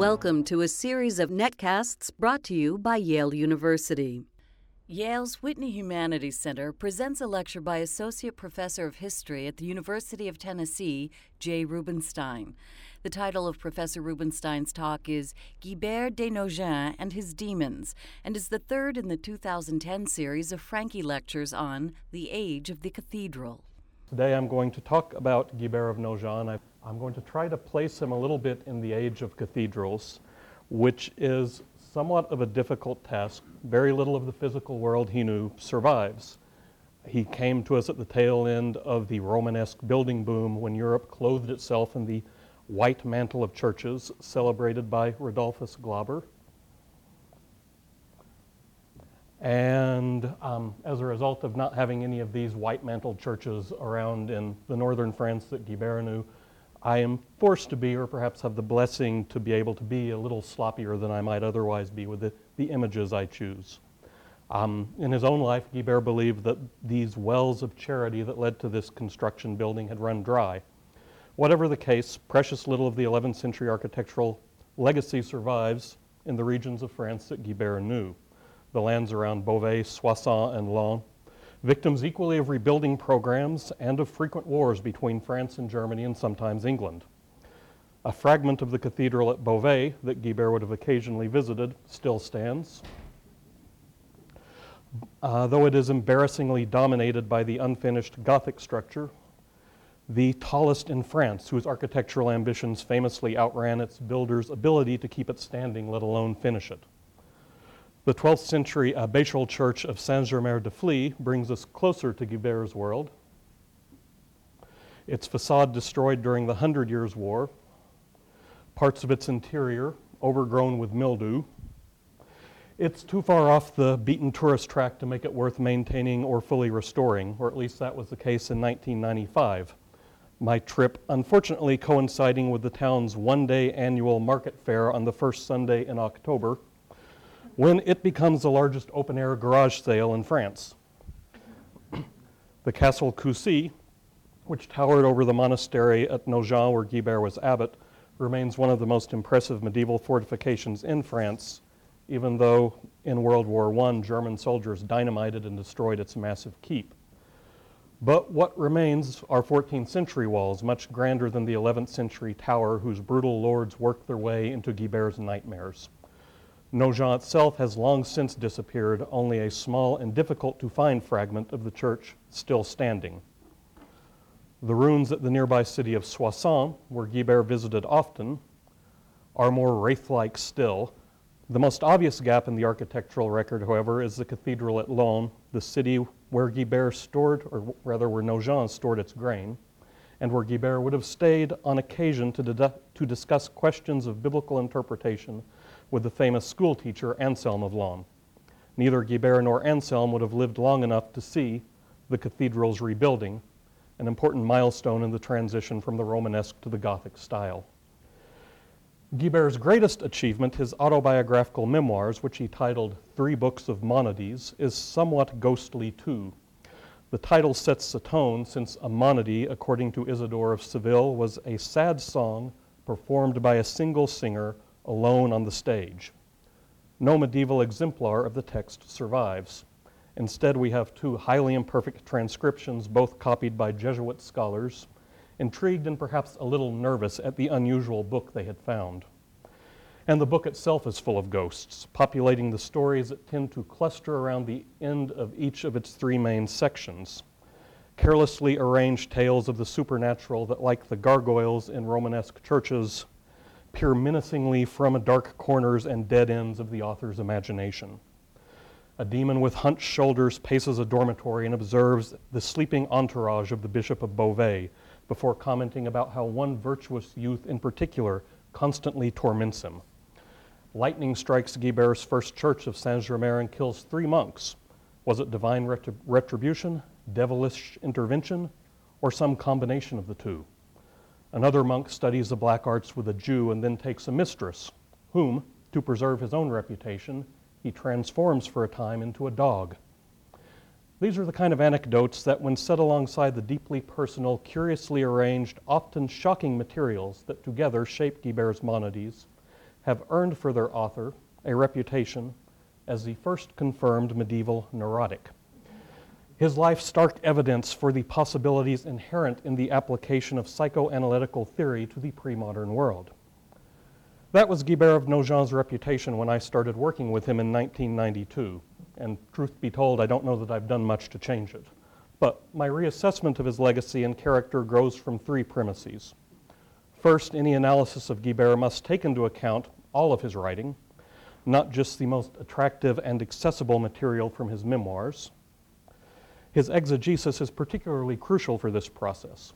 Welcome to a series of netcasts brought to you by Yale University. Yale's Whitney Humanities Center presents a lecture by Associate Professor of History at the University of Tennessee, Jay Rubenstein. The title of Professor Rubenstein's talk is Guibert de Nogent and His Demons, and is the third in the 2010 series of Franke lectures on the age of the cathedral. Today I'm going to talk about Guibert of Nogent. I'm going to try to place him a little bit in the age of cathedrals, which is somewhat of a difficult task. Very little of the physical world he knew survives. He came to us at the tail end of the Romanesque building boom when Europe clothed itself in the white mantle of churches celebrated by Rodulfus Glaber. And um, as a result of not having any of these white mantled churches around in the northern France that Guibert knew, I am forced to be, or perhaps have the blessing to be able to be, a little sloppier than I might otherwise be with the, the images I choose. Um, in his own life, Guibert believed that these wells of charity that led to this construction building had run dry. Whatever the case, precious little of the 11th century architectural legacy survives in the regions of France that Guibert knew the lands around Beauvais, Soissons, and Laon, victims equally of rebuilding programs and of frequent wars between France and Germany and sometimes England. A fragment of the cathedral at Beauvais that Guibert would have occasionally visited still stands, uh, though it is embarrassingly dominated by the unfinished Gothic structure, the tallest in France, whose architectural ambitions famously outran its builder's ability to keep it standing, let alone finish it. The 12th century uh, abbatial church of Saint Germer de Fly brings us closer to Guibert's world. Its facade destroyed during the Hundred Years' War, parts of its interior overgrown with mildew. It's too far off the beaten tourist track to make it worth maintaining or fully restoring, or at least that was the case in 1995. My trip, unfortunately, coinciding with the town's one day annual market fair on the first Sunday in October when it becomes the largest open air garage sale in France. the Castle Coucy, which towered over the monastery at Nogent where Guibert was abbot, remains one of the most impressive medieval fortifications in France, even though in World War I German soldiers dynamited and destroyed its massive keep. But what remains are 14th century walls, much grander than the 11th century tower whose brutal lords worked their way into Guibert's nightmares. Nogent itself has long since disappeared, only a small and difficult to find fragment of the church still standing. The ruins at the nearby city of Soissons, where Guibert visited often, are more wraith like still. The most obvious gap in the architectural record, however, is the cathedral at Laon, the city where Guibert stored, or rather where Nogent stored its grain, and where Guibert would have stayed on occasion to, to discuss questions of biblical interpretation with the famous schoolteacher Anselm of Laon. Neither Guibert nor Anselm would have lived long enough to see the cathedral's rebuilding, an important milestone in the transition from the Romanesque to the Gothic style. Guibert's greatest achievement, his autobiographical memoirs, which he titled Three Books of Monodies, is somewhat ghostly too. The title sets the tone since a monody, according to Isidore of Seville, was a sad song performed by a single singer alone on the stage. No medieval exemplar of the text survives. Instead, we have two highly imperfect transcriptions, both copied by Jesuit scholars, intrigued and perhaps a little nervous at the unusual book they had found. And the book itself is full of ghosts, populating the stories that tend to cluster around the end of each of its three main sections. Carelessly arranged tales of the supernatural that, like the gargoyles in Romanesque churches, peer menacingly from dark corners and dead ends of the author's imagination. A demon with hunched shoulders paces a dormitory and observes the sleeping entourage of the Bishop of Beauvais before commenting about how one virtuous youth in particular constantly torments him. Lightning strikes Guibert's first church of Saint Germer and kills three monks. Was it divine retribution, devilish intervention, or some combination of the two? Another monk studies the black arts with a Jew and then takes a mistress, whom, to preserve his own reputation, he transforms for a time into a dog. These are the kind of anecdotes that, when set alongside the deeply personal, curiously arranged, often shocking materials that together shape Guibert's monodies, have earned for their author a reputation as the first confirmed medieval neurotic. His life stark evidence for the possibilities inherent in the application of psychoanalytical theory to the pre modern world. That was Guibert of Nogent's reputation when I started working with him in 1992, and truth be told, I don't know that I've done much to change it. But my reassessment of his legacy and character grows from three premises. First, any analysis of Guibert must take into account all of his writing, not just the most attractive and accessible material from his memoirs. His exegesis is particularly crucial for this process.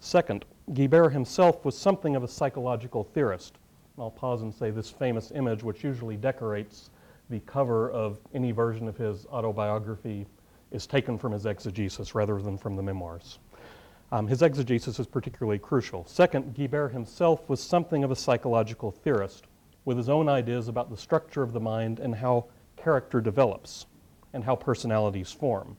Second, Guibert himself was something of a psychological theorist. I'll pause and say this famous image, which usually decorates the cover of any version of his autobiography, is taken from his exegesis rather than from the memoirs. Um, his exegesis is particularly crucial. Second, Guibert himself was something of a psychological theorist with his own ideas about the structure of the mind and how character develops and how personalities form.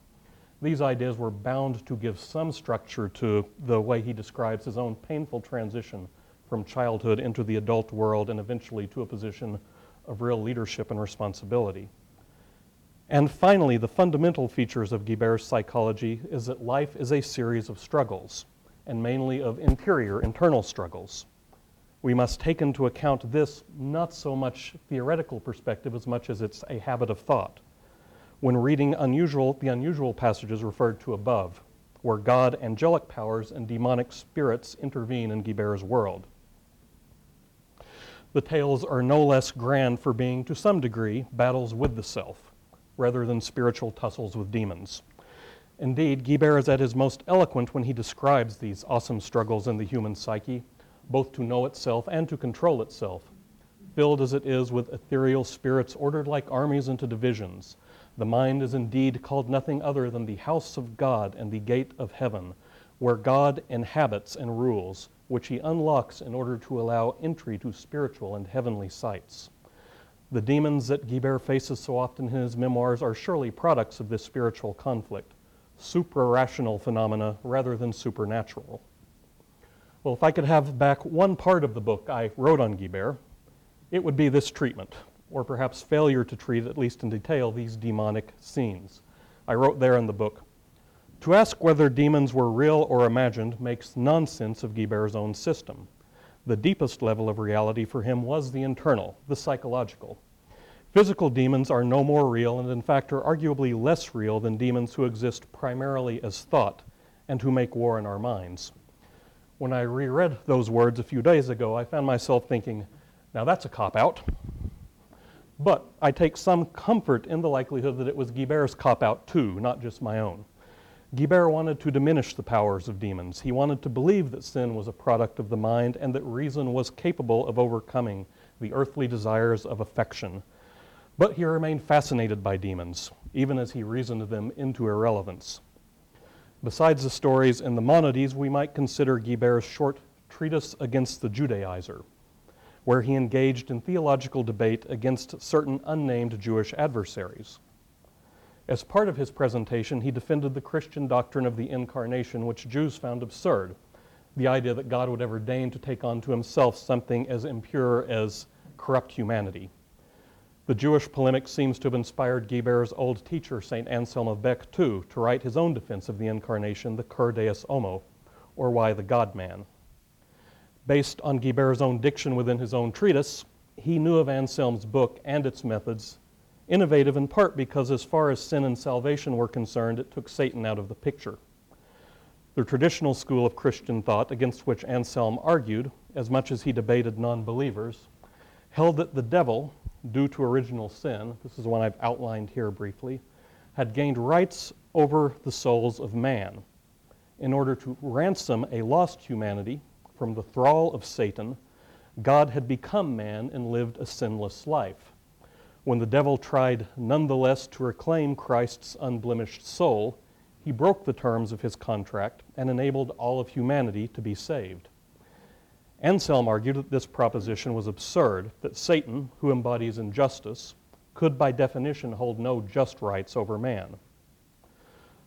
These ideas were bound to give some structure to the way he describes his own painful transition from childhood into the adult world and eventually to a position of real leadership and responsibility. And finally, the fundamental features of Guibert's psychology is that life is a series of struggles, and mainly of interior, internal struggles. We must take into account this not so much theoretical perspective as much as it's a habit of thought. When reading unusual, the unusual passages referred to above, where God, angelic powers, and demonic spirits intervene in Guibert's world. The tales are no less grand for being, to some degree, battles with the self rather than spiritual tussles with demons. Indeed, Guibert is at his most eloquent when he describes these awesome struggles in the human psyche, both to know itself and to control itself. Filled as it is with ethereal spirits ordered like armies into divisions, the mind is indeed called nothing other than the house of God and the gate of heaven, where God inhabits and rules, which he unlocks in order to allow entry to spiritual and heavenly sights. The demons that Guibert faces so often in his memoirs are surely products of this spiritual conflict, supra-rational phenomena rather than supernatural. Well, if I could have back one part of the book I wrote on Guibert, it would be this treatment, or perhaps failure to treat, at least in detail, these demonic scenes. I wrote there in the book, to ask whether demons were real or imagined makes nonsense of Guibert's own system the deepest level of reality for him was the internal, the psychological. Physical demons are no more real and, in fact, are arguably less real than demons who exist primarily as thought and who make war in our minds. When I reread those words a few days ago, I found myself thinking, now that's a cop out. But I take some comfort in the likelihood that it was Guibert's cop out too, not just my own. Guibert wanted to diminish the powers of demons. He wanted to believe that sin was a product of the mind and that reason was capable of overcoming the earthly desires of affection. But he remained fascinated by demons, even as he reasoned them into irrelevance. Besides the stories in the Monodies, we might consider Guibert's short treatise against the Judaizer, where he engaged in theological debate against certain unnamed Jewish adversaries. As part of his presentation, he defended the Christian doctrine of the incarnation, which Jews found absurd the idea that God would ever deign to take on to himself something as impure as corrupt humanity. The Jewish polemic seems to have inspired Guibert's old teacher, St. Anselm of Bec, too, to write his own defense of the incarnation, the Cur Deus Homo, or Why the God Man. Based on Guibert's own diction within his own treatise, he knew of Anselm's book and its methods Innovative in part because, as far as sin and salvation were concerned, it took Satan out of the picture. The traditional school of Christian thought, against which Anselm argued, as much as he debated non believers, held that the devil, due to original sin, this is one I've outlined here briefly, had gained rights over the souls of man in order to ransom a lost humanity from the thrall of Satan. God had become man and lived a sinless life when the devil tried nonetheless to reclaim Christ's unblemished soul, he broke the terms of his contract and enabled all of humanity to be saved. Anselm argued that this proposition was absurd, that Satan, who embodies injustice, could by definition hold no just rights over man.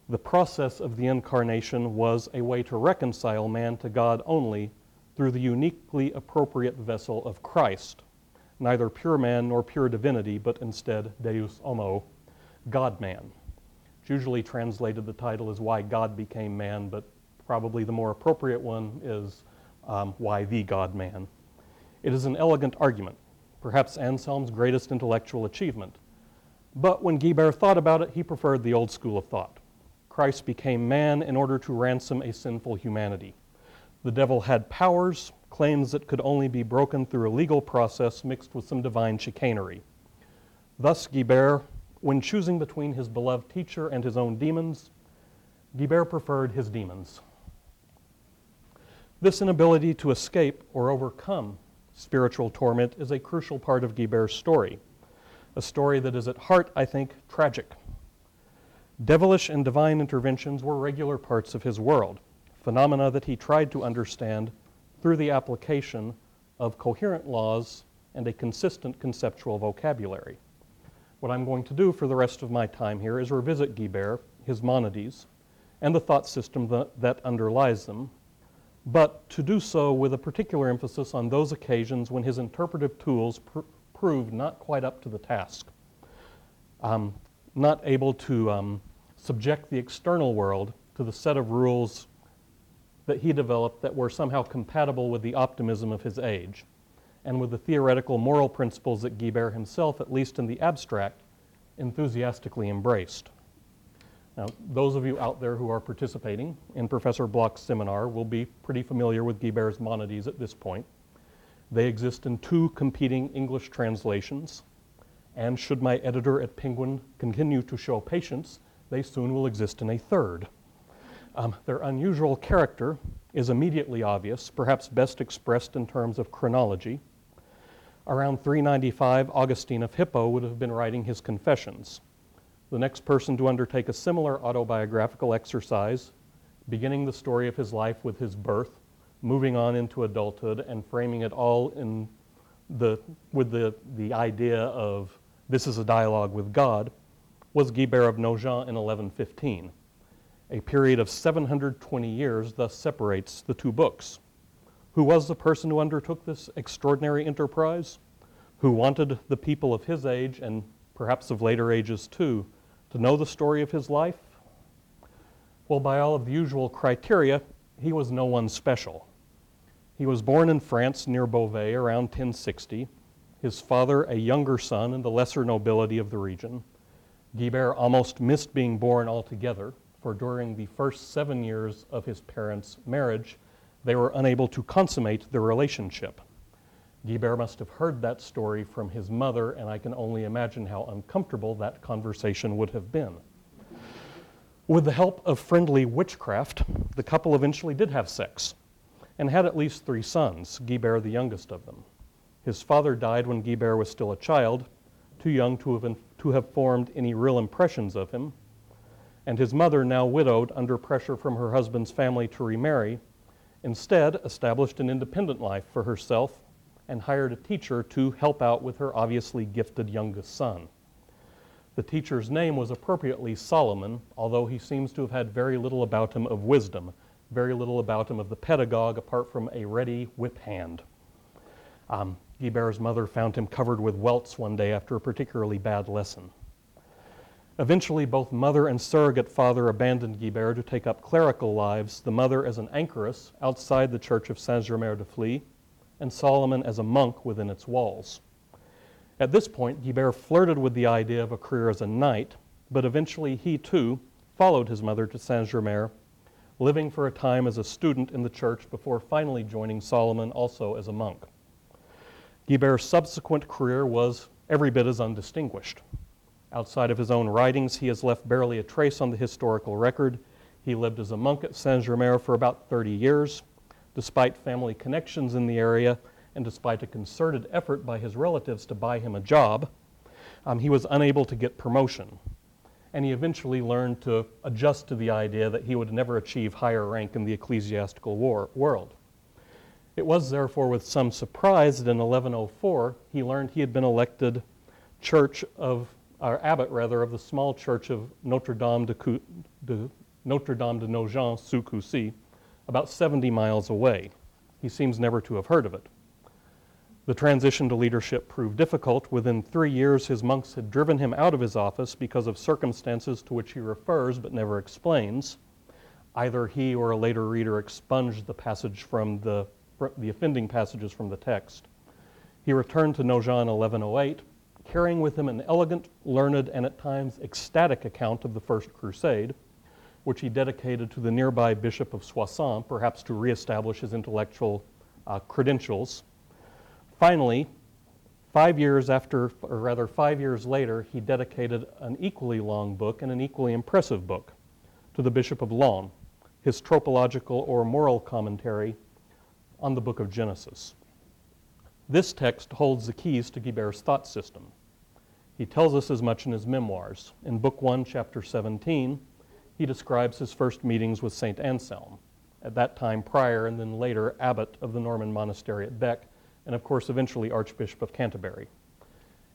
The process of the incarnation was a way to reconcile man to God only through the uniquely appropriate vessel of Christ, neither pure man nor pure divinity, but instead Deus Homo, God man. It's usually translated the title as Why God Became Man, but probably the more appropriate one is um, Why the God Man. It is an elegant argument, perhaps Anselm's greatest intellectual achievement. But when Guibert thought about it, he preferred the old school of thought. Christ became man in order to ransom a sinful humanity. The devil had powers, claims that could only be broken through a legal process mixed with some divine chicanery. Thus, Guibert, when choosing between his beloved teacher and his own demons, Guibert preferred his demons. This inability to escape or overcome spiritual torment is a crucial part of Guibert's story, a story that is at heart, I think, tragic. Devilish and divine interventions were regular parts of his world, phenomena that he tried to understand through the application of coherent laws and a consistent conceptual vocabulary. What I'm going to do for the rest of my time here is revisit Guibert, his monodies, and the thought system that, that underlies them, but to do so with a particular emphasis on those occasions when his interpretive tools pr- proved not quite up to the task. Um, not able to um, subject the external world to the set of rules that he developed that were somehow compatible with the optimism of his age and with the theoretical moral principles that Guibert himself, at least in the abstract, enthusiastically embraced. Now, those of you out there who are participating in Professor Bloch's seminar will be pretty familiar with Guibert's monodies at this point. They exist in two competing English translations, and should my editor at Penguin continue to show patience, they soon will exist in a third. Um, their unusual character is immediately obvious, perhaps best expressed in terms of chronology. Around 395, Augustine of Hippo would have been writing his Confessions. The next person to undertake a similar autobiographical exercise, beginning the story of his life with his birth, moving on into adulthood, and framing it all in the, with the, the idea of this is a dialogue with God, was Guibert of Nogent in 1115. A period of 720 years thus separates the two books. Who was the person who undertook this extraordinary enterprise? Who wanted the people of his age, and perhaps of later ages too, to know the story of his life? Well, by all of the usual criteria, he was no one special. He was born in France near Beauvais around 1060, his father a younger son in the lesser nobility of the region. Guibert almost missed being born altogether, for during the first seven years of his parents' marriage, they were unable to consummate their relationship. Guibert must have heard that story from his mother, and I can only imagine how uncomfortable that conversation would have been. With the help of friendly witchcraft, the couple eventually did have sex and had at least three sons, Guibert the youngest of them. His father died when Guibert was still a child, too young to have, to have formed any real impressions of him, and his mother, now widowed under pressure from her husband's family to remarry, instead established an independent life for herself and hired a teacher to help out with her obviously gifted youngest son. The teacher's name was appropriately Solomon, although he seems to have had very little about him of wisdom, very little about him of the pedagogue apart from a ready whip hand. Um, Guibert's mother found him covered with welts one day after a particularly bad lesson. Eventually, both mother and surrogate father abandoned Guibert to take up clerical lives, the mother as an anchoress outside the church of Saint Germer de Fly, and Solomon as a monk within its walls. At this point, Guibert flirted with the idea of a career as a knight, but eventually he too followed his mother to Saint Germer, living for a time as a student in the church before finally joining Solomon also as a monk. Guibert's subsequent career was every bit as undistinguished. Outside of his own writings, he has left barely a trace on the historical record. He lived as a monk at Saint Germer for about 30 years, despite family connections in the area and despite a concerted effort by his relatives to buy him a job. Um, he was unable to get promotion. And he eventually learned to adjust to the idea that he would never achieve higher rank in the ecclesiastical war, world. It was therefore with some surprise that in 1104 he learned he had been elected church of, or abbot rather, of the small church of Notre Dame de, de Notre Dame de Nogent sous Coucy, about 70 miles away. He seems never to have heard of it. The transition to leadership proved difficult. Within three years, his monks had driven him out of his office because of circumstances to which he refers but never explains. Either he or a later reader expunged the passage from the, the offending passages from the text. He returned to Nogent in 1108, carrying with him an elegant, learned, and at times ecstatic account of the First Crusade, which he dedicated to the nearby Bishop of Soissons, perhaps to reestablish his intellectual uh, credentials. Finally, five years after, or rather five years later, he dedicated an equally long book and an equally impressive book to the Bishop of Laon, his tropological or moral commentary on the book of Genesis. This text holds the keys to Guibert's thought system. He tells us as much in his memoirs. In Book 1, Chapter 17, he describes his first meetings with St. Anselm, at that time prior and then later abbot of the Norman monastery at Bec, and of course eventually Archbishop of Canterbury.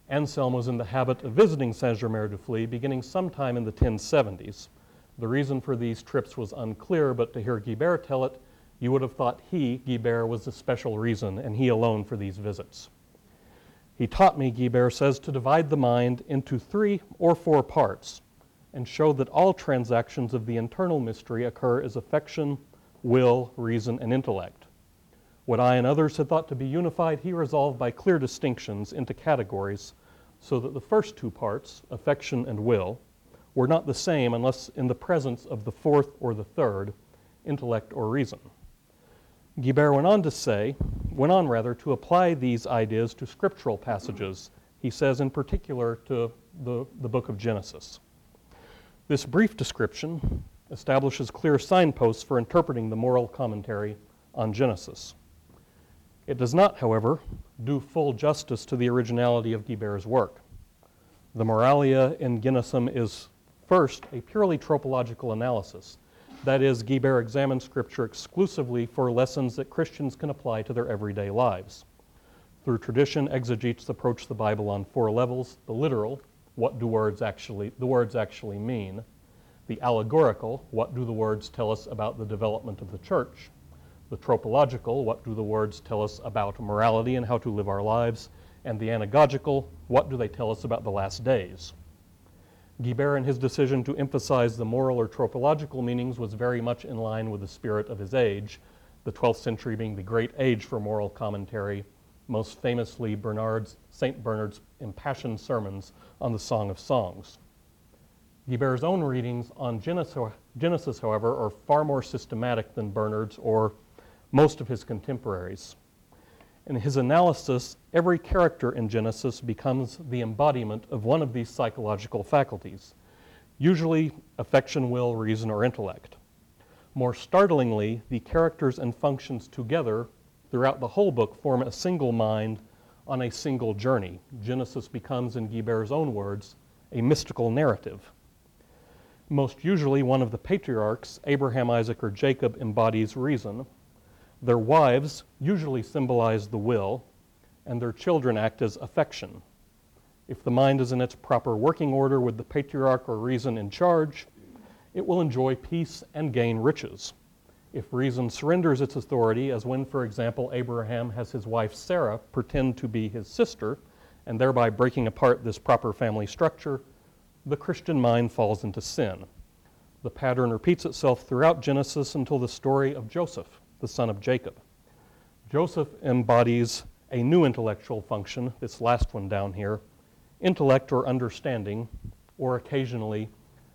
Anselm was in the habit of visiting Saint Germer du Fly beginning sometime in the 1070s. The reason for these trips was unclear, but to hear Guibert tell it, you would have thought he, Guibert, was the special reason, and he alone for these visits. He taught me, Guibert says, to divide the mind into three or four parts and show that all transactions of the internal mystery occur as affection, will, reason, and intellect. What I and others had thought to be unified, he resolved by clear distinctions into categories so that the first two parts, affection and will, were not the same unless in the presence of the fourth or the third, intellect or reason. Guibert went on to say, went on rather, to apply these ideas to scriptural passages. He says, in particular, to the, the book of Genesis. This brief description establishes clear signposts for interpreting the moral commentary on Genesis. It does not, however, do full justice to the originality of Guibert's work. The Moralia in Genesis is first a purely tropological analysis that is, Guibert examines Scripture exclusively for lessons that Christians can apply to their everyday lives. Through tradition, exegetes approach the Bible on four levels the literal, what do words actually, the words actually mean, the allegorical, what do the words tell us about the development of the church, the tropological, what do the words tell us about morality and how to live our lives, and the anagogical, what do they tell us about the last days. Guibert, in his decision to emphasize the moral or tropological meanings, was very much in line with the spirit of his age, the 12th century being the great age for moral commentary, most famously Bernard's, St. Bernard's impassioned sermons on the Song of Songs. Guibert's own readings on Genesis, however, are far more systematic than Bernard's or most of his contemporaries. In his analysis, every character in Genesis becomes the embodiment of one of these psychological faculties, usually affection, will, reason, or intellect. More startlingly, the characters and functions together throughout the whole book form a single mind on a single journey. Genesis becomes, in Guibert's own words, a mystical narrative. Most usually, one of the patriarchs, Abraham, Isaac, or Jacob, embodies reason, their wives usually symbolize the will, and their children act as affection. If the mind is in its proper working order with the patriarch or reason in charge, it will enjoy peace and gain riches. If reason surrenders its authority, as when, for example, Abraham has his wife Sarah pretend to be his sister, and thereby breaking apart this proper family structure, the Christian mind falls into sin. The pattern repeats itself throughout Genesis until the story of Joseph the son of Jacob. Joseph embodies a new intellectual function, this last one down here intellect or understanding, or occasionally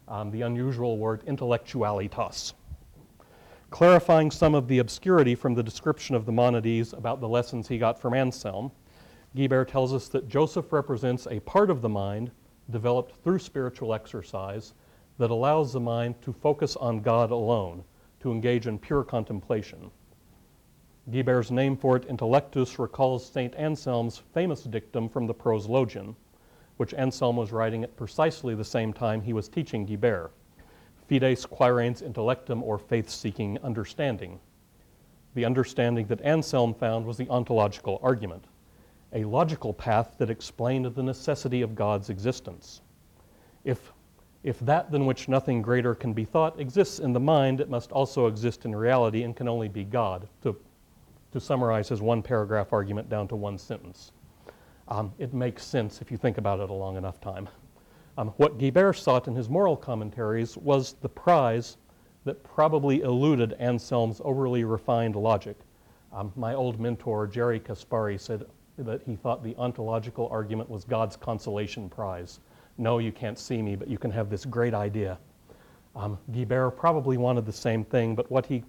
um, the unusual word intellectualitas. Clarifying some of the obscurity from the description of the Monodies about the lessons he got from Anselm, Guibert tells us that Joseph represents a part of the mind developed through spiritual exercise that allows the mind to focus on God alone, to engage in pure contemplation. Guibert's name for it, intellectus, recalls St. Anselm's famous dictum from the Proslogion, which Anselm was writing at precisely the same time he was teaching Guibert Fides quaerens intellectum, or faith seeking understanding. The understanding that Anselm found was the ontological argument, a logical path that explained the necessity of God's existence. If if that than which nothing greater can be thought exists in the mind, it must also exist in reality and can only be God. To to summarize his one paragraph argument down to one sentence. Um, it makes sense if you think about it a long enough time. Um, what Guibert sought in his moral commentaries was the prize that probably eluded Anselm's overly refined logic. Um, my old mentor, Jerry Caspary, said that he thought the ontological argument was God's consolation prize. No, you can't see me, but you can have this great idea. Um, Guibert probably wanted the same thing, but what he,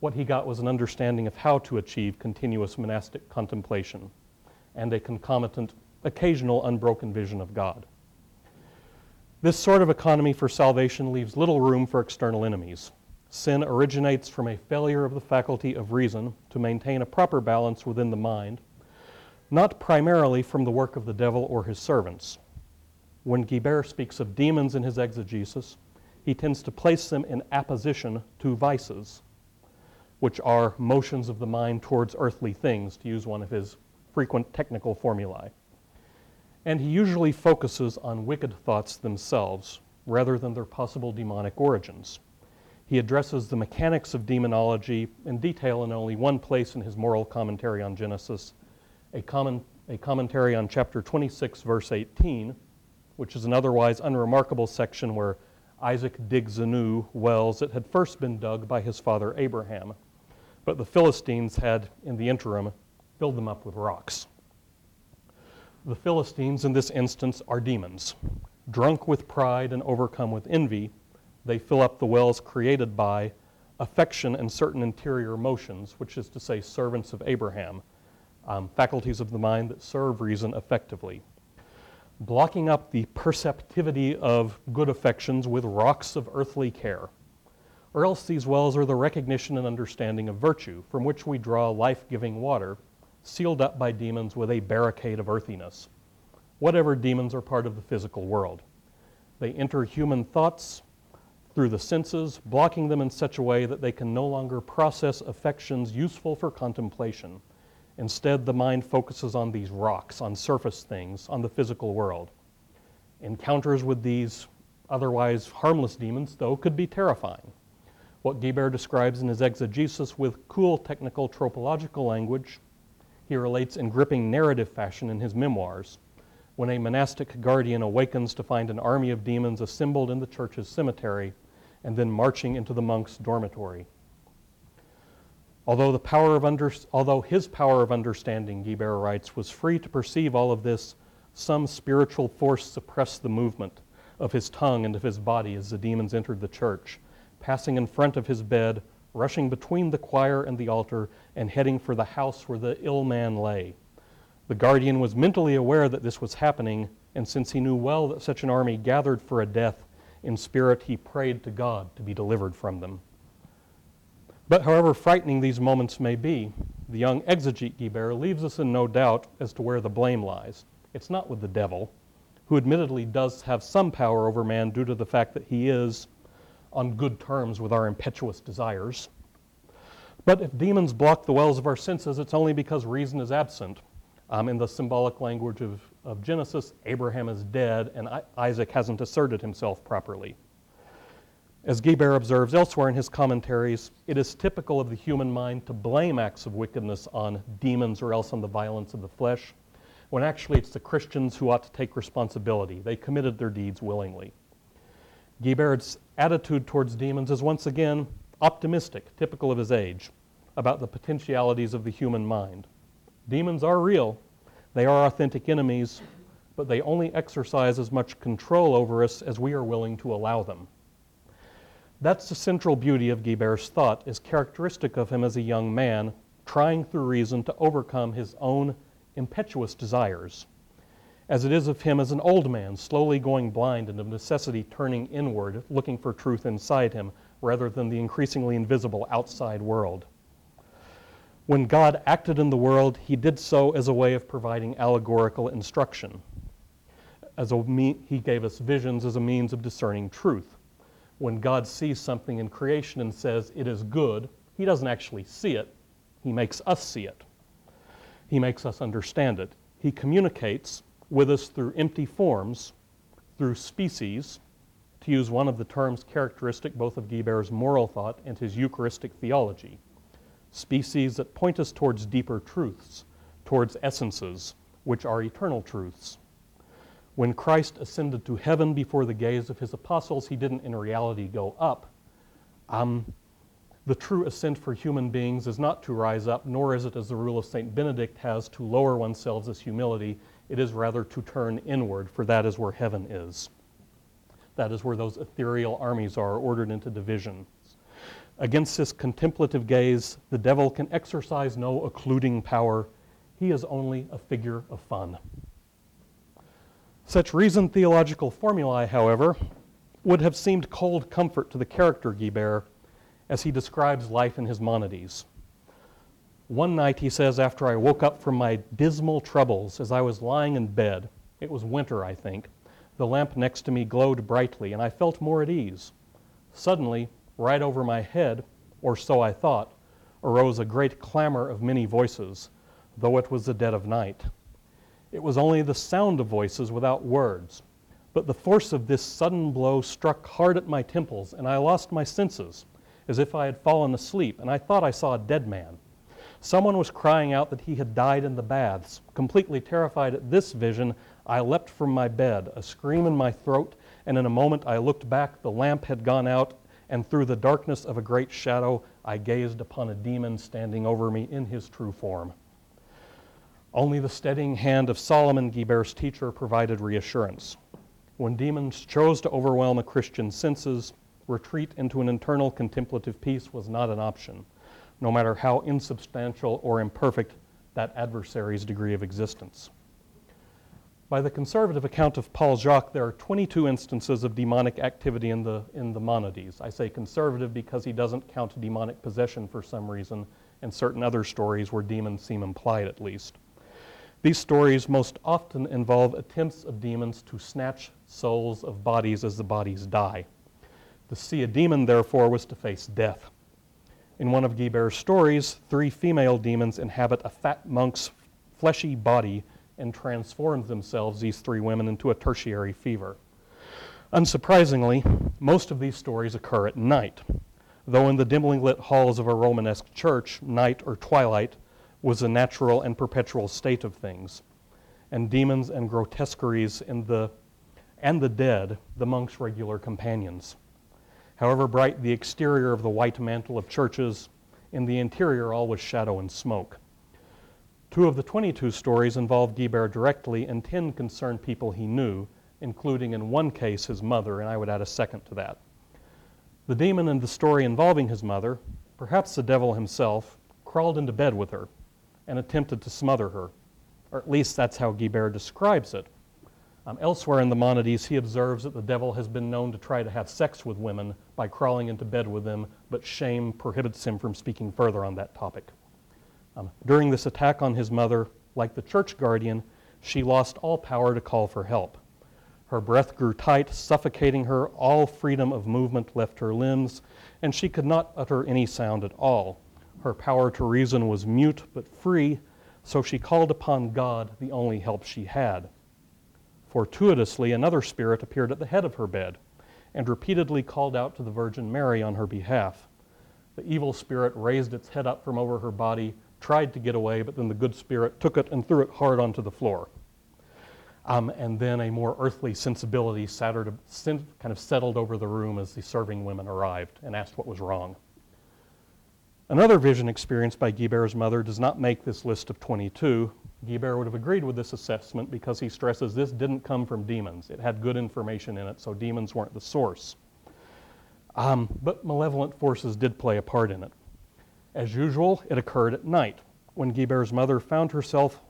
what he got was an understanding of how to achieve continuous monastic contemplation and a concomitant, occasional unbroken vision of God. This sort of economy for salvation leaves little room for external enemies. Sin originates from a failure of the faculty of reason to maintain a proper balance within the mind, not primarily from the work of the devil or his servants. When Guibert speaks of demons in his exegesis, he tends to place them in apposition to vices, which are motions of the mind towards earthly things, to use one of his frequent technical formulae. And he usually focuses on wicked thoughts themselves rather than their possible demonic origins. He addresses the mechanics of demonology in detail in only one place in his moral commentary on Genesis, a, comment, a commentary on chapter 26, verse 18, which is an otherwise unremarkable section where Isaac digs anew wells that had first been dug by his father Abraham, but the Philistines had, in the interim, filled them up with rocks. The Philistines, in this instance, are demons. Drunk with pride and overcome with envy, they fill up the wells created by affection and certain interior motions, which is to say, servants of Abraham, um, faculties of the mind that serve reason effectively. Blocking up the perceptivity of good affections with rocks of earthly care. Or else these wells are the recognition and understanding of virtue, from which we draw life giving water sealed up by demons with a barricade of earthiness. Whatever demons are part of the physical world. They enter human thoughts through the senses, blocking them in such a way that they can no longer process affections useful for contemplation. Instead, the mind focuses on these rocks, on surface things, on the physical world. Encounters with these otherwise harmless demons, though, could be terrifying. What Guibert describes in his exegesis with cool technical tropological language he relates in gripping narrative fashion in his memoirs when a monastic guardian awakens to find an army of demons assembled in the church's cemetery and then marching into the monk's dormitory. Although, the power of under, although his power of understanding, Guibert writes, was free to perceive all of this, some spiritual force suppressed the movement of his tongue and of his body as the demons entered the church, passing in front of his bed, rushing between the choir and the altar, and heading for the house where the ill man lay. The guardian was mentally aware that this was happening, and since he knew well that such an army gathered for a death, in spirit he prayed to God to be delivered from them. But however frightening these moments may be, the young exegete Guibert leaves us in no doubt as to where the blame lies. It's not with the devil, who admittedly does have some power over man due to the fact that he is on good terms with our impetuous desires. But if demons block the wells of our senses, it's only because reason is absent. Um, in the symbolic language of, of Genesis, Abraham is dead and I- Isaac hasn't asserted himself properly. As Guibert observes elsewhere in his commentaries, it is typical of the human mind to blame acts of wickedness on demons or else on the violence of the flesh, when actually it's the Christians who ought to take responsibility. They committed their deeds willingly. Guibert's attitude towards demons is once again optimistic, typical of his age, about the potentialities of the human mind. Demons are real, they are authentic enemies, but they only exercise as much control over us as we are willing to allow them. That's the central beauty of Guibert's thought, is characteristic of him as a young man, trying through reason to overcome his own impetuous desires, as it is of him as an old man, slowly going blind and of necessity turning inward, looking for truth inside him, rather than the increasingly invisible outside world. When God acted in the world, he did so as a way of providing allegorical instruction. As a me- he gave us visions as a means of discerning truth. When God sees something in creation and says it is good, he doesn't actually see it, he makes us see it. He makes us understand it. He communicates with us through empty forms, through species, to use one of the terms characteristic both of Guibert's moral thought and his Eucharistic theology. species that point us towards deeper truths, towards essences, which are eternal truths. When Christ ascended to heaven before the gaze of his apostles, he didn't in reality go up. Um, the true ascent for human beings is not to rise up, nor is it, as the rule of St. Benedict has, to lower oneself as humility. It is rather to turn inward, for that is where heaven is. That is where those ethereal armies are, ordered into divisions. Against this contemplative gaze, the devil can exercise no occluding power. He is only a figure of fun. Such reasoned theological formulae, however, would have seemed cold comfort to the character Guibert as he describes life in his monodies. One night, he says, after I woke up from my dismal troubles as I was lying in bed, it was winter, I think, the lamp next to me glowed brightly, and I felt more at ease. Suddenly, right over my head, or so I thought, arose a great clamor of many voices, though it was the dead of night. It was only the sound of voices without words, but the force of this sudden blow struck hard at my temples, and I lost my senses, as if I had fallen asleep, and I thought I saw a dead man. Someone was crying out that he had died in the baths. Completely terrified at this vision, I leapt from my bed, a scream in my throat, and in a moment I looked back. The lamp had gone out, and through the darkness of a great shadow, I gazed upon a demon standing over me in his true form. Only the steadying hand of Solomon, Guibert's teacher, provided reassurance. When demons chose to overwhelm a Christian's senses, retreat into an internal contemplative peace was not an option, no matter how insubstantial or imperfect that adversary's degree of existence. By the conservative account of Paul Jacques, there are 22 instances of demonic activity in the, in the monodies. I say conservative because he doesn't count demonic possession for some reason, and certain other stories where demons seem implied at least. These stories most often involve attempts of demons to snatch souls of bodies as the bodies die. To see a demon, therefore, was to face death. In one of Guibert's stories, three female demons inhabit a fat monk's fleshy body and transform themselves, these three women, into a tertiary fever. Unsurprisingly, most of these stories occur at night, though in the dimly lit halls of a Romanesque church, night or twilight was a natural and perpetual state of things, and demons and grotesqueries in the, and the dead, the monks' regular companions. However bright the exterior of the white mantle of churches, in the interior all was shadow and smoke. Two of the 22 stories involved Guibert directly, and 10 concerned people he knew, including in one case his mother, and I would add a second to that. The demon in the story involving his mother, perhaps the devil himself, crawled into bed with her and attempted to smother her, or at least that's how Guibert describes it. Um, elsewhere in the Monodies, he observes that the devil has been known to try to have sex with women by crawling into bed with them, but shame prohibits him from speaking further on that topic. Um, during this attack on his mother, like the church guardian, she lost all power to call for help. Her breath grew tight, suffocating her. All freedom of movement left her limbs, and she could not utter any sound at all. Her power to reason was mute but free, so she called upon God, the only help she had. Fortuitously, another spirit appeared at the head of her bed and repeatedly called out to the Virgin Mary on her behalf. The evil spirit raised its head up from over her body, tried to get away, but then the good spirit took it and threw it hard onto the floor. Um, and then a more earthly sensibility kind of settled over the room as the serving women arrived and asked what was wrong. Another vision experienced by Guibert's mother does not make this list of 22. Guibert would have agreed with this assessment because he stresses this didn't come from demons. It had good information in it, so demons weren't the source. Um, but malevolent forces did play a part in it. As usual, it occurred at night when Guibert's mother found herself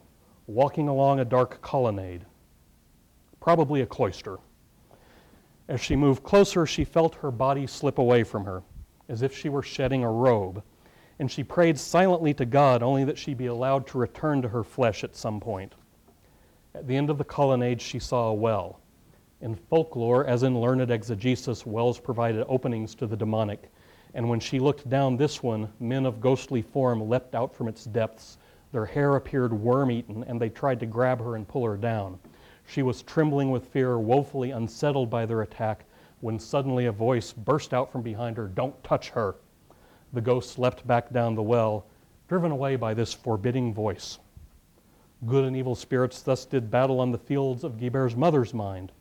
walking along a dark colonnade, probably a cloister. As she moved closer, she felt her body slip away from her, as if she were shedding a robe, and she prayed silently to God only that she be allowed to return to her flesh at some point. At the end of the colonnade, she saw a well. In folklore, as in learned exegesis, wells provided openings to the demonic and when she looked down this one, men of ghostly form leapt out from its depths. Their hair appeared worm eaten, and they tried to grab her and pull her down. She was trembling with fear, woefully unsettled by their attack, when suddenly a voice burst out from behind her Don't touch her! The ghosts leapt back down the well, driven away by this forbidding voice. Good and evil spirits thus did battle on the fields of Guibert's mother's mind,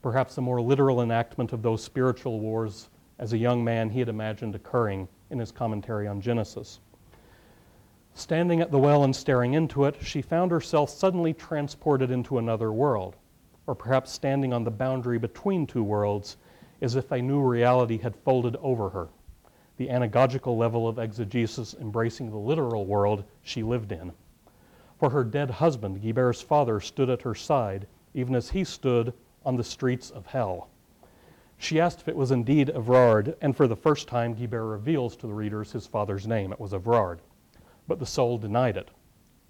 perhaps a more literal enactment of those spiritual wars as a young man he had imagined occurring in his commentary on Genesis. Standing at the well and staring into it, she found herself suddenly transported into another world, or perhaps standing on the boundary between two worlds, as if a new reality had folded over her, the anagogical level of exegesis embracing the literal world she lived in. For her dead husband, Guibert's father, stood at her side, even as he stood on the streets of hell. She asked if it was indeed Evrard, and for the first time, Guibert reveals to the readers his father's name. It was Evrard. But the soul denied it.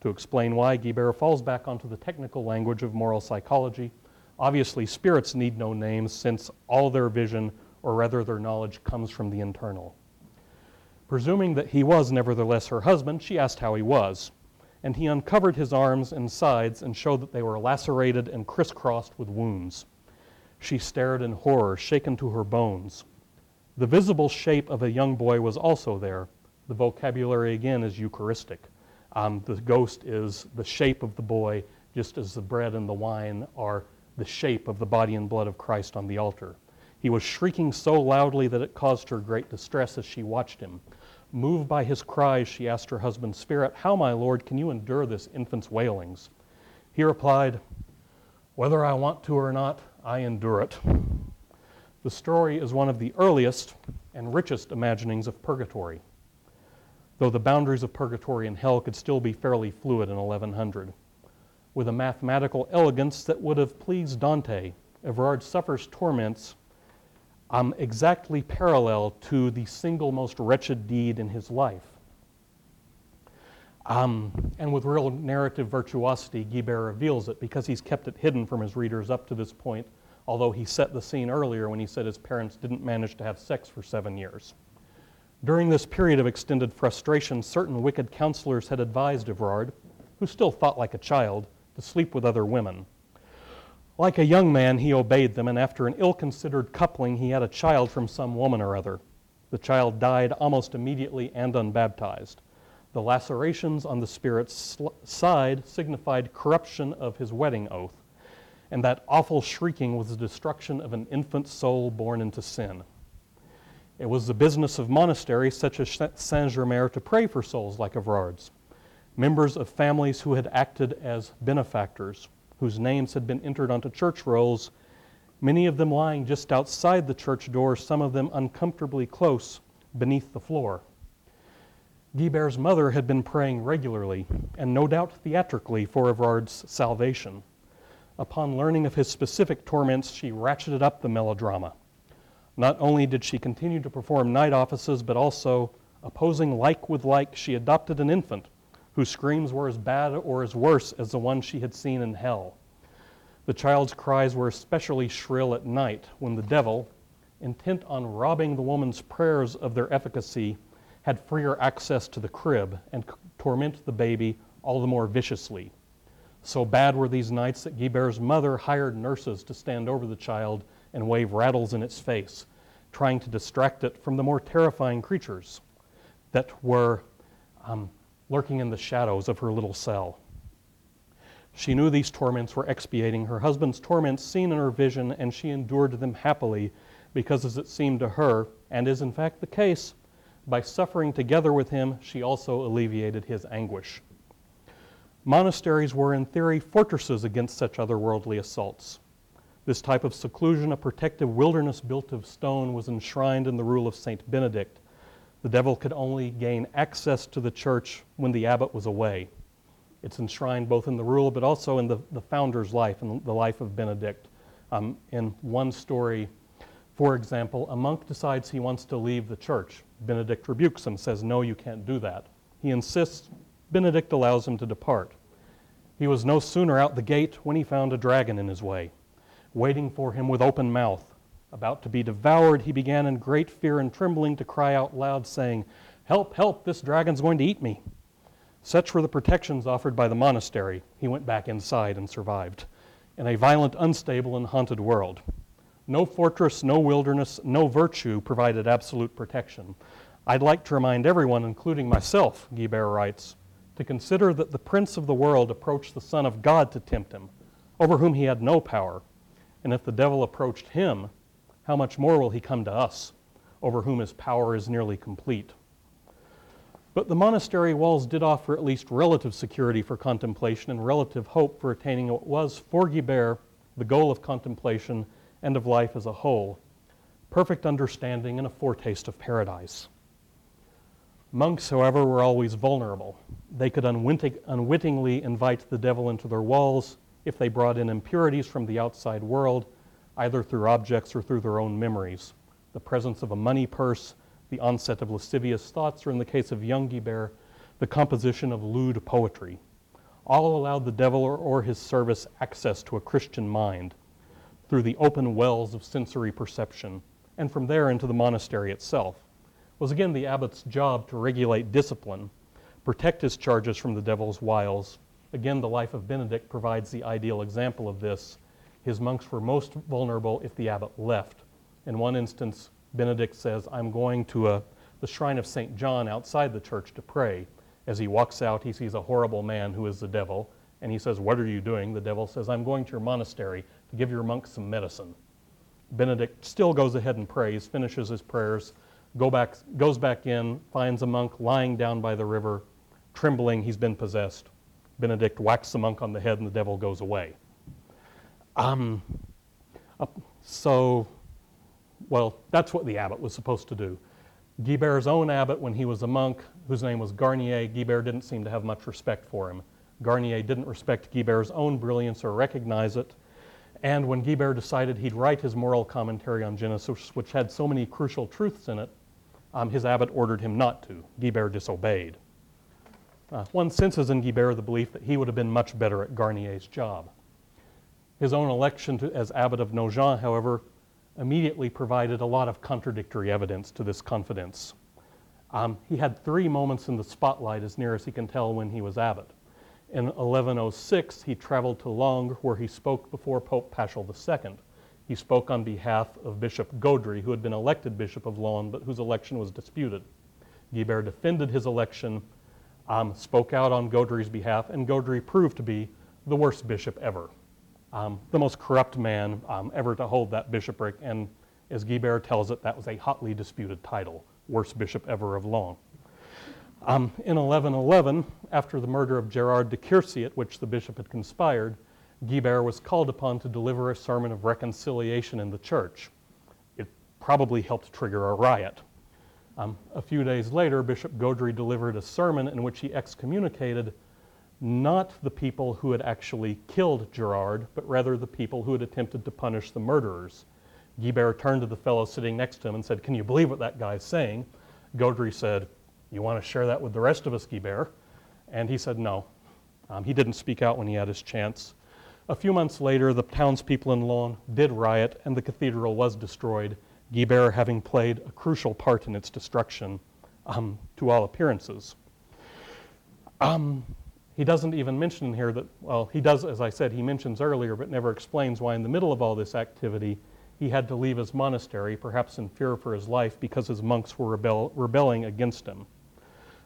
To explain why, Guibert falls back onto the technical language of moral psychology. Obviously, spirits need no names since all their vision, or rather their knowledge, comes from the internal. Presuming that he was nevertheless her husband, she asked how he was and he uncovered his arms and sides and showed that they were lacerated and crisscrossed with wounds. She stared in horror, shaken to her bones. The visible shape of a young boy was also there. The vocabulary again is Eucharistic. Um, the ghost is the shape of the boy, just as the bread and the wine are the shape of the body and blood of Christ on the altar. He was shrieking so loudly that it caused her great distress as she watched him. Moved by his cries, she asked her husband's spirit, How, my lord, can you endure this infant's wailings? He replied, Whether I want to or not, I endure it. The story is one of the earliest and richest imaginings of purgatory, though the boundaries of purgatory and hell could still be fairly fluid in 1100. With a mathematical elegance that would have pleased Dante, Evrard suffers torments um, exactly parallel to the single most wretched deed in his life. Um, and with real narrative virtuosity, Guibert reveals it because he's kept it hidden from his readers up to this point, although he set the scene earlier when he said his parents didn't manage to have sex for seven years. During this period of extended frustration, certain wicked counselors had advised Evrard, who still thought like a child, to sleep with other women. Like a young man, he obeyed them, and after an ill considered coupling, he had a child from some woman or other. The child died almost immediately and unbaptized. The lacerations on the Spirit's side signified corruption of his wedding oath, and that awful shrieking was the destruction of an infant soul born into sin. It was the business of monasteries such as Saint Germer to pray for souls like Evrard's, members of families who had acted as benefactors whose names had been entered onto church rolls, many of them lying just outside the church door, some of them uncomfortably close beneath the floor. Guibert's mother had been praying regularly, and no doubt theatrically, for Evrard's salvation. Upon learning of his specific torments, she ratcheted up the melodrama. Not only did she continue to perform night offices, but also, opposing like with like, she adopted an infant whose screams were as bad or as worse as the ones she had seen in hell. The child's cries were especially shrill at night when the devil, intent on robbing the woman's prayers of their efficacy, had freer access to the crib and torment the baby all the more viciously. So bad were these nights that Guibert's mother hired nurses to stand over the child and wave rattles in its face, trying to distract it from the more terrifying creatures that were um, lurking in the shadows of her little cell. She knew these torments were expiating her husband's torments seen in her vision, and she endured them happily because, as it seemed to her, and is in fact the case, by suffering together with him, she also alleviated his anguish. Monasteries were, in theory, fortresses against such otherworldly assaults. This type of seclusion, a protective wilderness built of stone, was enshrined in the rule of Saint Benedict, the devil could only gain access to the church when the abbot was away. It's enshrined both in the rule but also in the, the founder's life and the life of Benedict. Um, in one story, for example, a monk decides he wants to leave the church. Benedict rebukes him, says, No, you can't do that. He insists. Benedict allows him to depart. He was no sooner out the gate when he found a dragon in his way, waiting for him with open mouth. About to be devoured, he began in great fear and trembling to cry out loud, saying, Help, help, this dragon's going to eat me. Such were the protections offered by the monastery. He went back inside and survived in a violent, unstable, and haunted world. No fortress, no wilderness, no virtue provided absolute protection. I'd like to remind everyone, including myself, Guibert writes, to consider that the prince of the world approached the Son of God to tempt him, over whom he had no power. And if the devil approached him, how much more will he come to us, over whom his power is nearly complete? But the monastery walls did offer at least relative security for contemplation and relative hope for attaining what was, for Guibert, the goal of contemplation and of life as a whole perfect understanding and a foretaste of paradise. Monks, however, were always vulnerable. They could unwittingly invite the devil into their walls if they brought in impurities from the outside world, either through objects or through their own memories. The presence of a money purse, the onset of lascivious thoughts, or in the case of young Guibert, the composition of lewd poetry. All allowed the devil or, or his service access to a Christian mind through the open wells of sensory perception, and from there into the monastery itself was again the abbot's job to regulate discipline, protect his charges from the devil's wiles. Again, the life of Benedict provides the ideal example of this. His monks were most vulnerable if the abbot left. In one instance, Benedict says, I'm going to a, uh, the shrine of St. John outside the church to pray. As he walks out, he sees a horrible man who is the devil, and he says, What are you doing? The devil says, I'm going to your monastery to give your monks some medicine. Benedict still goes ahead and prays, finishes his prayers, go back, goes back in, finds a monk lying down by the river, trembling, he's been possessed. Benedict whacks the monk on the head and the devil goes away. Um, so, well, that's what the abbot was supposed to do. Guibert's own abbot, when he was a monk, whose name was Garnier, Guibert didn't seem to have much respect for him. Garnier didn't respect Guibert's own brilliance or recognize it. And when Guibert decided he'd write his moral commentary on Genesis, which had so many crucial truths in it, um, his abbot ordered him not to. Guibert disobeyed. Uh, one senses in Guibert the belief that he would have been much better at Garnier's job. His own election to, as abbot of Nogent, however, immediately provided a lot of contradictory evidence to this confidence. Um, he had three moments in the spotlight, as near as he can tell, when he was abbot. In 1106, he traveled to Langres, where he spoke before Pope Paschal II. He spoke on behalf of Bishop Gaudry, who had been elected Bishop of Laon, but whose election was disputed. Guibert defended his election, um, spoke out on Gaudry's behalf, and Gaudry proved to be the worst bishop ever, um, the most corrupt man um, ever to hold that bishopric. And as Guibert tells it, that was a hotly disputed title, worst bishop ever of Laon. Um, in 1111, after the murder of Gerard de Quierzy, at which the bishop had conspired, Guibert was called upon to deliver a sermon of reconciliation in the church. It probably helped trigger a riot. Um, a few days later, Bishop Gaudry delivered a sermon in which he excommunicated not the people who had actually killed Gerard, but rather the people who had attempted to punish the murderers. Guibert turned to the fellow sitting next to him and said, Can you believe what that guy's saying? Gaudry said, You want to share that with the rest of us, Guibert? And he said, No. Um, he didn't speak out when he had his chance. A few months later, the townspeople in Laon did riot and the cathedral was destroyed, Guibert having played a crucial part in its destruction um, to all appearances. Um, he doesn't even mention here that, well, he does, as I said, he mentions earlier, but never explains why in the middle of all this activity he had to leave his monastery, perhaps in fear for his life, because his monks were rebel- rebelling against him.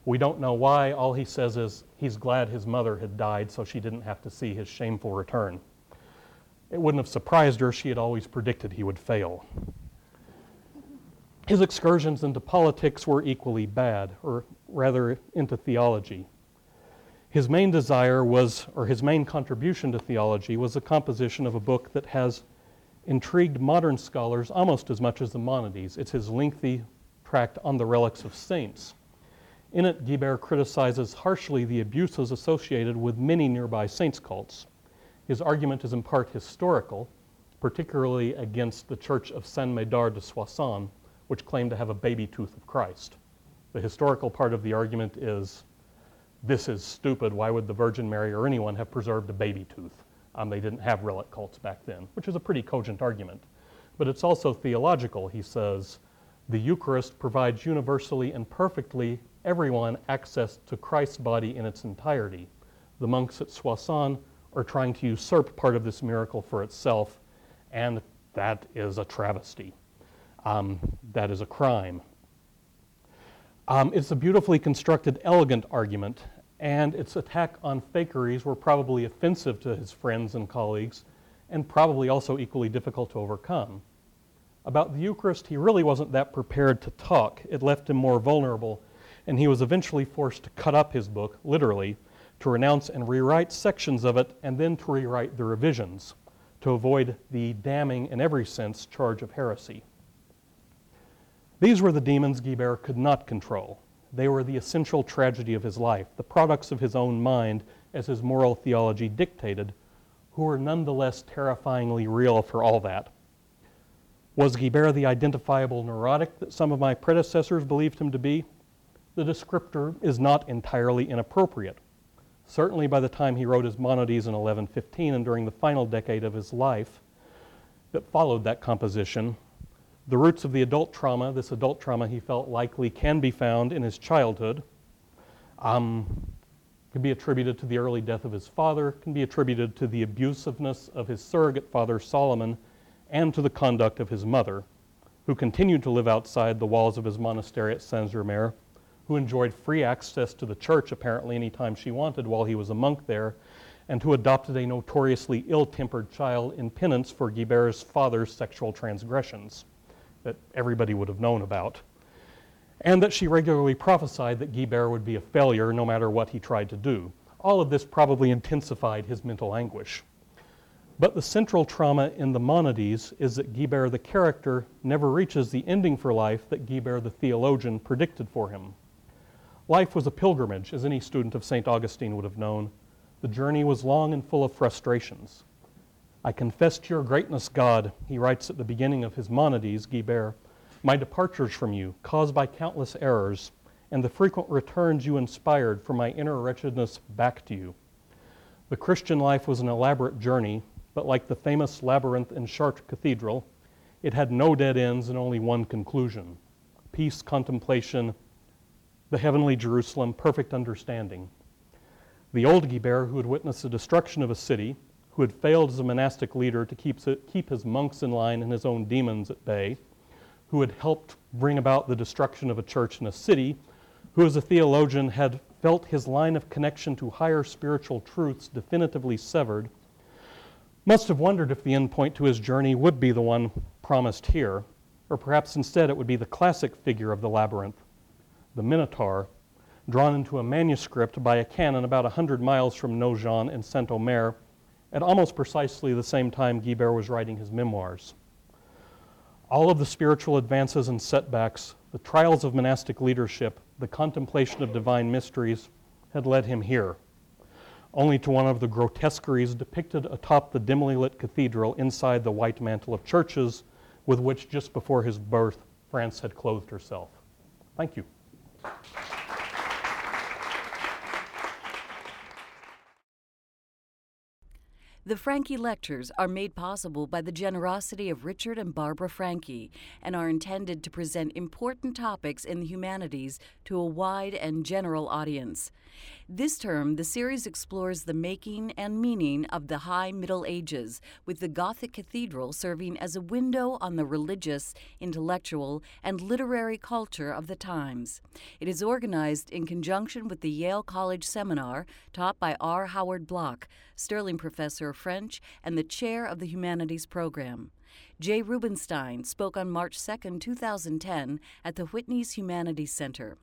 We don't know why. All he says is he's glad his mother had died so she didn't have to see his shameful return. It wouldn't have surprised her. She had always predicted he would fail. His excursions into politics were equally bad, or rather into theology. His main desire was, or his main contribution to theology, was the composition of a book that has intrigued modern scholars almost as much as the Monodies. It's his lengthy tract on the relics of saints. In it, Guibert criticizes harshly the abuses associated with many nearby saints' cults. His argument is in part historical, particularly against the Church of Saint Médard de Soissons, which claimed to have a baby tooth of Christ. The historical part of the argument is this is stupid. Why would the Virgin Mary or anyone have preserved a baby tooth? Um, they didn't have relic cults back then, which is a pretty cogent argument. But it's also theological. He says the Eucharist provides universally and perfectly everyone access to Christ's body in its entirety. The monks at Soissons are trying to usurp part of this miracle for itself, and that is a travesty. Um, that is a crime. Um, it's a beautifully constructed, elegant argument, and its attack on fakeries were probably offensive to his friends and colleagues, and probably also equally difficult to overcome. About the Eucharist, he really wasn't that prepared to talk. It left him more vulnerable, and he was eventually forced to cut up his book, literally, to renounce and rewrite sections of it, and then to rewrite the revisions, to avoid the damning, in every sense, charge of heresy. These were the demons Guibert could not control. They were the essential tragedy of his life, the products of his own mind, as his moral theology dictated, who were nonetheless terrifyingly real for all that. Was Guibert the identifiable neurotic that some of my predecessors believed him to be? The descriptor is not entirely inappropriate. Certainly by the time he wrote his Monodies in 1115 and during the final decade of his life that followed that composition, the roots of the adult trauma, this adult trauma he felt likely can be found in his childhood, um, can be attributed to the early death of his father, can be attributed to the abusiveness of his surrogate father Solomon, and to the conduct of his mother, who continued to live outside the walls of his monastery at Saint-Germer, who enjoyed free access to the church apparently anytime she wanted while he was a monk there, and who adopted a notoriously ill-tempered child in penance for Guibert's father's sexual transgressions that everybody would have known about, and that she regularly prophesied that Guibert would be a failure no matter what he tried to do. All of this probably intensified his mental anguish. But the central trauma in the Monodies is that Guibert the character never reaches the ending for life that Guibert the theologian predicted for him. Life was a pilgrimage, as any student of St. Augustine would have known. The journey was long and full of frustrations. I confess to your greatness, God, he writes at the beginning of his Monodies, Guibert, my departures from you, caused by countless errors, and the frequent returns you inspired for my inner wretchedness back to you. The Christian life was an elaborate journey, but like the famous labyrinth in Chartres Cathedral, it had no dead ends and only one conclusion peace, contemplation, the heavenly Jerusalem, perfect understanding. The old Guibert, who had witnessed the destruction of a city, who had failed as a monastic leader to keep, keep his monks in line and his own demons at bay, who had helped bring about the destruction of a church and a city, who as a theologian had felt his line of connection to higher spiritual truths definitively severed, must have wondered if the end point to his journey would be the one promised here, or perhaps instead it would be the classic figure of the labyrinth, the Minotaur, drawn into a manuscript by a canon about a hundred miles from Nogent in Saint Omer at almost precisely the same time Guibert was writing his memoirs. All of the spiritual advances and setbacks, the trials of monastic leadership, the contemplation of divine mysteries had led him here, only to one of the grotesqueries depicted atop the dimly lit cathedral inside the white mantle of churches with which just before his birth France had clothed herself. Thank you. The Franke Lectures are made possible by the generosity of Richard and Barbara Franke and are intended to present important topics in the humanities to a wide and general audience. This term, the series explores the making and meaning of the High Middle Ages, with the Gothic Cathedral serving as a window on the religious, intellectual, and literary culture of the times. It is organized in conjunction with the Yale College Seminar, taught by R. Howard Bloch, Sterling Professor of French and the Chair of the Humanities Program. Jay Rubenstein spoke on March 2, 2010, at the Whitney's Humanities Center.